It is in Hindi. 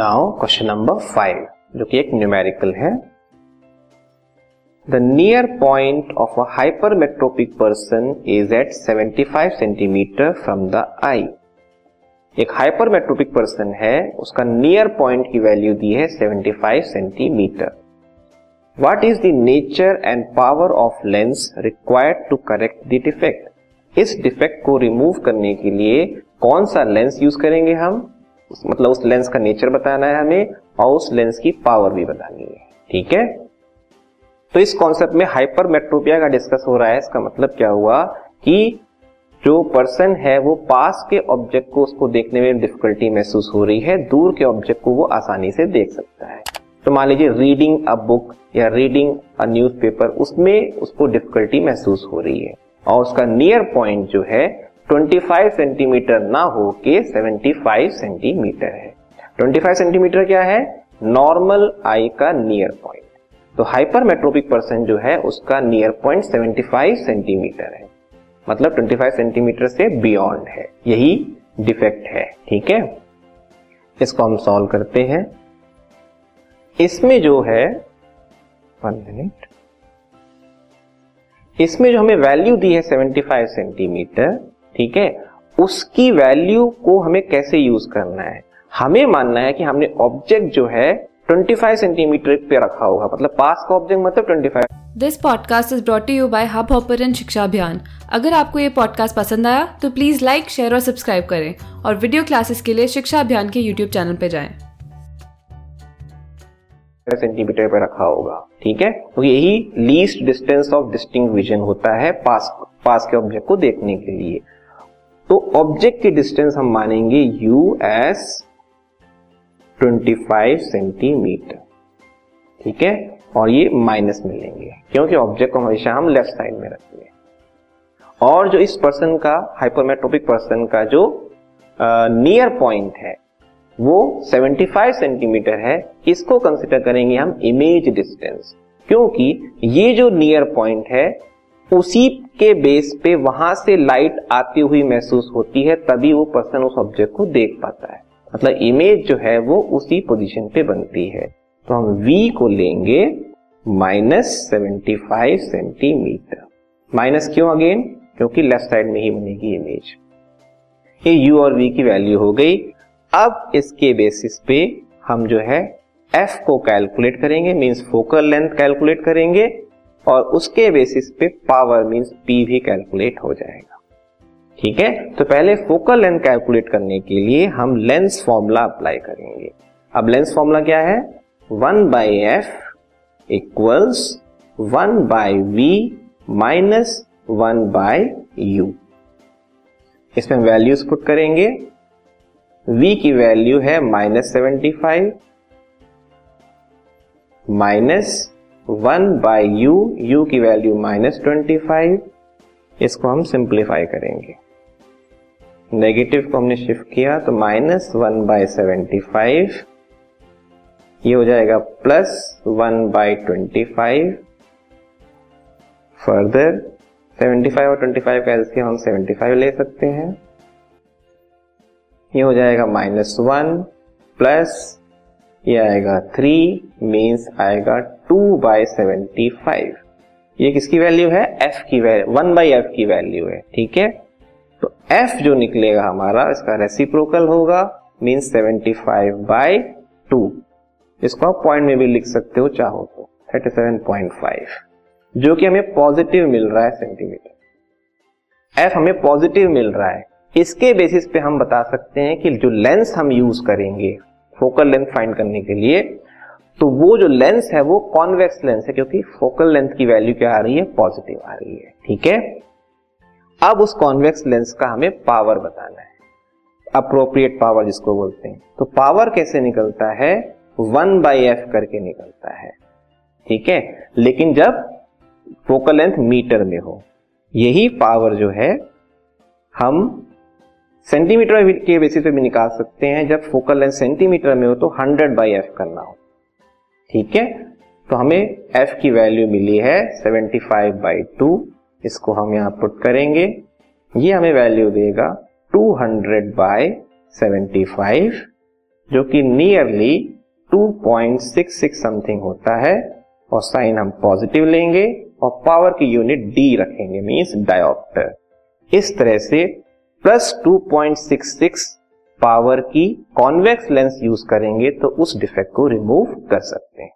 नाउ क्वेश्चन नंबर फाइव, जो कि एक न्यूमेरिकल है। The near point of a hypermetropic person is at 75 centimetre from the eye एक हाइपरमेट्रोपिक पर्सन है, उसका नियर पॉइंट की वैल्यू दी है 75 centimetre what is the nature and power of lens required to correct the defect इस डिफेक्ट को रिमूव करने के लिए कौन सा लेंस यूज़ करेंगे हम? मतलब उस लेंस का नेचर बताना है हमें और उस लेंस की पावर भी बतानी है। ठीक है? तो इस कॉन्सेप्ट में हाइपर मेट्रोपिया का डिस्कस हो रहा है। इसका मतलब क्या हुआ कि जो पर्सन है, वो पास के ऑब्जेक्ट को उसको देखने में डिफिकल्टी महसूस हो रही है। दूर के ऑब्जेक्ट को वो आसानी से देख सकता है। तो मान लीजिए रीडिंग अ बुक या रीडिंग अ न्यूज़पेपर उसमें उसको डिफिकल्टी महसूस हो रही है। और उसका नियर पॉइंट जो है 25 सेंटीमीटर ना हो के 75 सेंटीमीटर है। 25 सेंटीमीटर क्या है? नॉर्मल आई का नियर पॉइंट। तो हाइपरमेट्रोपिक पर्सन जो है, उसका नियर पॉइंट 75 सेंटीमीटर है। मतलब 25 सेंटीमीटर से बियॉन्ड है। यही डिफेक्ट है, ठीक है? इसको हम सॉल्व करते हैं। इसमें जो है, वन मिनट। इसमें जो हमें वैल्यू दी है 75 सेंटीमीटर ठीक है? उसकी वैल्यू को हमें कैसे यूज़ करना है? हमें मानना है कि हमने ऑब्जेक्ट जो है 25 सेंटीमीटर पे रखा होगा। मतलब पास का ऑब्जेक्ट मतलब 25 this podcast is brought you by Hubhopper शिक्षा अभियान अगर आपको ये पॉडकास्ट पसंद आया तो प्लीज़ लाइक शेयर और सब्सक्राइब करें। और वीडियो क्लासेस के लिए शिक्षा अभियान के यूट्यूब चैनल पर जाएँ। सेंटीमीटर पे रखा होगा। ठीक है? तो यही least distance of distinct vision होता है पास पास के ऑब्जेक्ट को देखने के लिए। तो ऑब्जेक्ट की डिस्टेंस हम मानेंगे u एस 25 सेंटीमीटर ठीक है? और ये माइनस में लेंगे क्योंकि ऑब्जेक्ट को हमेशा हम लेफ़्ट साइड में रखेंगे और जो इस पर्सन का हाइपरमेट्रोपिक पर्सन का जो नियर पॉइंट है, वो 75 सेंटीमीटर है, इसको कंसिडर करेंगे हम इमेज डिस्टेंस क्योंकि ये जो नियर पॉइंट है उसी के बेस पे वहाँ से लाइट आती हुई महसूस होती है, तभी वो पर्सन उस ऑब्जेक्ट को देख पाता है। मतलब इमेज जो है वो उसी पोजीशन पे बनती है। तो हम v को लेंगे minus seventy five centimetre minus क्यों अगेन क्योंकि लेफ़्ट साइड में ही बनेगी इमेज ये u और v की वैल्यू हो गई। अब इसके बेसिस पे हम जो है f को कैलकुलेट करेंगे मींस फोकल लेंथ कैलकुलेट करेंगे। और उसके बेसिस पे पावर मींस पी भी कैलकुलेट हो जाएगा। ठीक है? तो पहले फोकल लेंथ कैलकुलेट करने के लिए हम लेंस फॉर्मूला अप्लाई करेंगे। अब लेंस फॉर्मूला क्या है? One by F equals one by V minus one by U. इसमें वैल्यूज़ पुट करेंगे। V की वैल्यू है minus seventy five minus one by U U की वैल्यू माइनस ट्वेंटी फाइव, इसको हम सिंप्लीफाई करेंगे। नेगेटिव को हमने शिफ्ट किया तो minus one by seventy five, ये हो जाएगा plus one by twenty five. Further, seventy five और ट्वेंटी फाइव का एलसीएम हम सेवेंटी फाइव ले सकते हैं। ये हो जाएगा माइनस वन प्लस ये आएगा थ्री मीन्स आएगा टू बाई सेवेंटी फाइव ये किसकी वैल्यू है? एफ़ की वैल्यू वन बाई एफ़ की वैल्यू है, ठीक है? तो एफ़ जो निकलेगा हमारा, इसका रेसिप्रोकल होगा means seventy five by two इसको आप पॉइंट में भी लिख सकते हो, चाहो तो थर्टी सेवन पॉइंट फाइव जो कि हमें पॉजिटिव मिल रहा है सेंटीमीटर एफ़ हमें पॉजिटिव मिल रहा है. इसके बेसिस पे हम बता सकते हैं कि जो लेंस हम यूज़ करेंगे फोकल लेंथ फाइंड करने के लिए तो वो जो लेंस है वो कॉन्वेक्स लेंस है, क्योंकि फोकल लेंथ की वैल्यू क्या आ रही है? पॉजिटिव आ रही है, ठीक है? अब उस कॉन्वेक्स लेंस का हमें पावर बताना है अप्रोप्रिएट पावर जिसको बोलते हैं। तो पावर कैसे निकलता है? वन बाई एफ़ करके निकलता है, ठीक है? लेकिन जब फोकल लेंथ मीटर में हो, यही पावर जो है, हम सेंटीमीटर के बेसिस पे भी निकाल सकते हैं। जब फोकल लेंथ सेंटीमीटर में हो तो 100 बाई एफ़ करना हो। ठीक है? तो हमें एफ़ की वैल्यू मिली है 75 फाइव बाई टू। इसको हम यहाँ पुट करेंगे। ये हमें वैल्यू देगा 200 हंड्रेड बाई सेवेंटी फाइव, जो कि नियरली 2.66 समथिंग होता है। और साइन हम पॉजिटिव लेंगे। और पावर की यूनिट डी रखेंगे मींस डायोप्टर इस तरह से प्लस 2.66 पावर की कॉन्वेक्स लेंस यूज़ करेंगे तो उस डिफेक्ट को रिमूव कर सकते हैं।